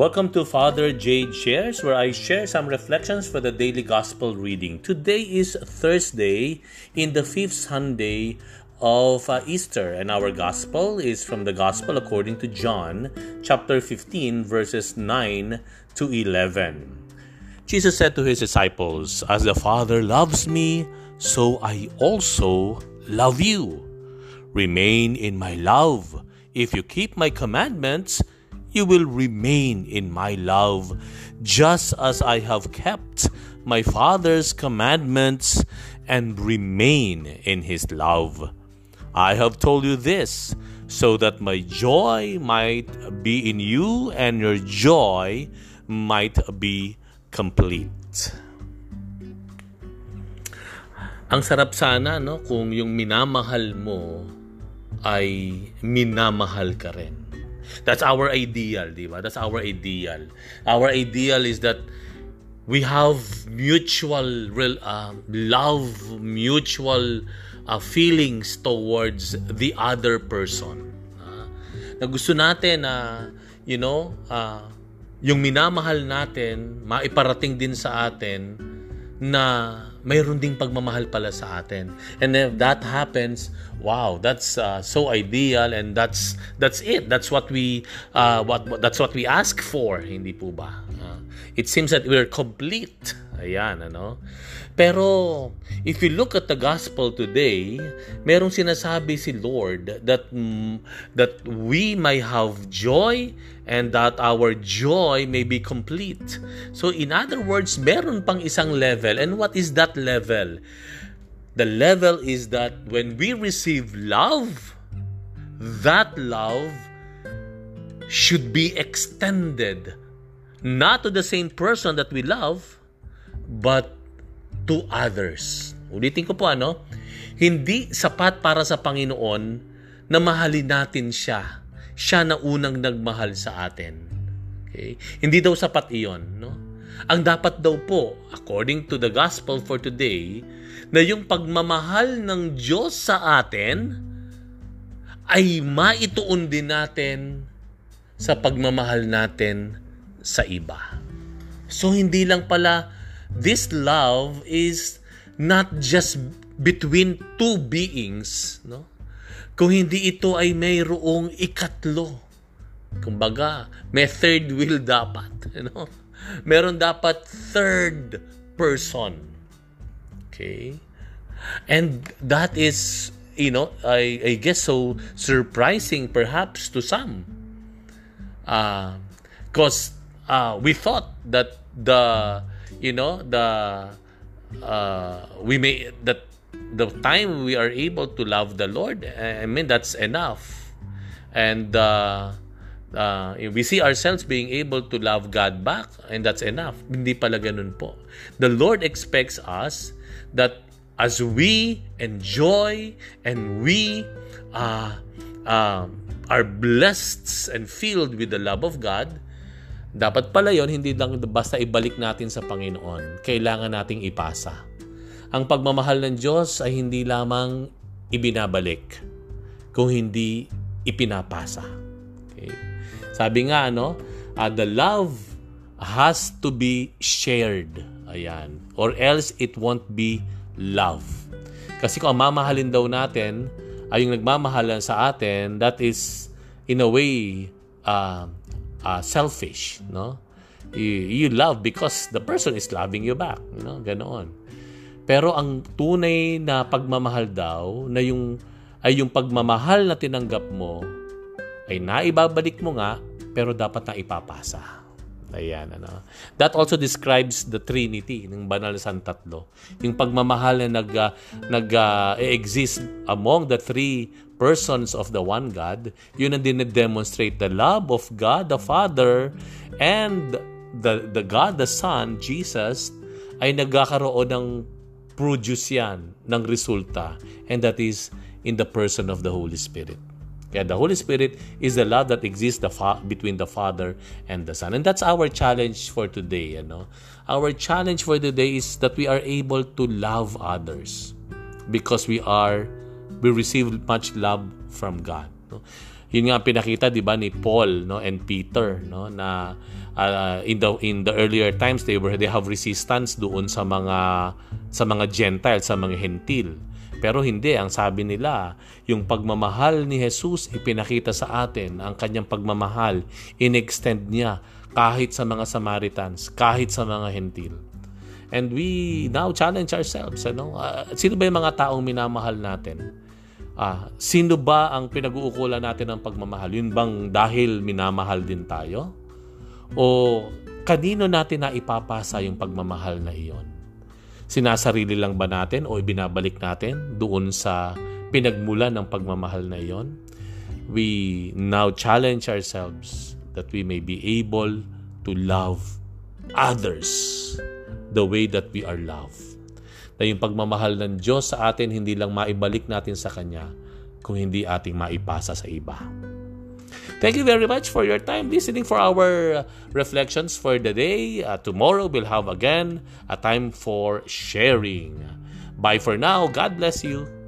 Welcome to Father Jade Shares, where I share some reflections for the daily gospel reading. Today is Thursday in the fifth Sunday of uh, Easter, and our gospel is from the Gospel according to John, chapter 15, verses 9 to 11. Jesus said to his disciples, As the Father loves me, so I also love you. Remain in my love. If you keep my commandments, you will remain in my love, just as I have kept my Father's commandments and remain in his love. I have told you this so that my joy might be in you and your joy might be complete. Ang sarap sana no kung yung minamahal mo ay minamahal ka rin. That's our ideal, di ba? That's our ideal. Our ideal is that we have mutual real uh, love, mutual uh, feelings towards the other person. Uh, na gusto natin na uh, you know, uh, yung minamahal natin maiparating din sa atin na mayroon ding pagmamahal pala sa atin. And if that happens, wow, that's uh, so ideal and that's that's it. That's what we uh, what, that's what we ask for, hindi po ba? Uh, it seems that we're complete. Ayan, ano? Pero if you look at the gospel today, merong sinasabi si Lord that mm, that we may have joy and that our joy may be complete. So in other words, meron pang isang level. And what is that level? The level is that when we receive love, that love should be extended not to the same person that we love, but to others. Ulitin ko po ano, hindi sapat para sa Panginoon na mahalin natin siya. Siya na unang nagmahal sa atin. Okay? Hindi daw sapat iyon. No? Ang dapat daw po, according to the gospel for today, na yung pagmamahal ng Diyos sa atin ay maituon din natin sa pagmamahal natin sa iba. So hindi lang pala this love is not just between two beings, no? Kung hindi ito ay mayroong ikatlo. Kumbaga, may third wheel dapat, you know? Meron dapat third person. Okay? And that is, you know, I, I guess so surprising perhaps to some. Because uh, uh, we thought that the you know the uh, we may that the time we are able to love the Lord I mean that's enough. And uh, uh, we see ourselves being able to love God back and that's enough. Hindi pala ganun po. The Lord expects us that as we enjoy and we uh, uh, are blessed and filled with the love of God dapat pala yon hindi lang basta ibalik natin sa Panginoon. Kailangan nating ipasa. Ang pagmamahal ng Diyos ay hindi lamang ibinabalik, kung hindi ipinapasa. Okay? Sabi nga, ano, uh, the love has to be shared. Ayan. Or else it won't be love. Kasi kung ang mamahalin daw natin ay yung nagmamahalan sa atin, that is in a way uh, uh, selfish, no? You, you love because the person is loving you back, you know, ganoon. Pero ang tunay na pagmamahal daw na yung ay yung pagmamahal na tinanggap mo ay naibabalik mo nga pero dapat na ipapasa. Ayan, ano. That also describes the Trinity ng banal na Tatlo. Yung pagmamahal na nag, uh, nag uh, exist among the three persons of the one God, yun ang dinedemonstrate the love of God the Father and the, the God the Son, Jesus, ay nagkakaroon ng produce yan, ng resulta. And that is in the person of the Holy Spirit. Kaya the Holy Spirit is the love that exists the fa- between the Father and the Son. And that's our challenge for today. You know? Our challenge for today is that we are able to love others because we are we receive much love from God. No? Yun nga pinakita 'di ba ni Paul no and Peter no na uh, in the in the earlier times they were they have resistance doon sa mga sa mga Gentile, sa mga Hentil. Pero hindi, ang sabi nila, yung pagmamahal ni Jesus ipinakita sa atin, ang kanyang pagmamahal, in-extend niya kahit sa mga Samaritans, kahit sa mga Hentil. And we now challenge ourselves, ano? Uh, sino ba yung mga taong minamahal natin? Uh, sino ba ang pinag-uukulan natin ng pagmamahal? Yun bang dahil minamahal din tayo? O kanino natin na ipapasa yung pagmamahal na iyon? Sinasarili lang ba natin o ibinabalik natin doon sa pinagmulan ng pagmamahal na iyon? We now challenge ourselves that we may be able to love others the way that we are loved. Na yung pagmamahal ng Diyos sa atin hindi lang maibalik natin sa Kanya, kung hindi ating maipasa sa iba. Thank you very much for your time listening for our reflections for the day. Uh, tomorrow we'll have again a time for sharing. Bye for now. God bless you.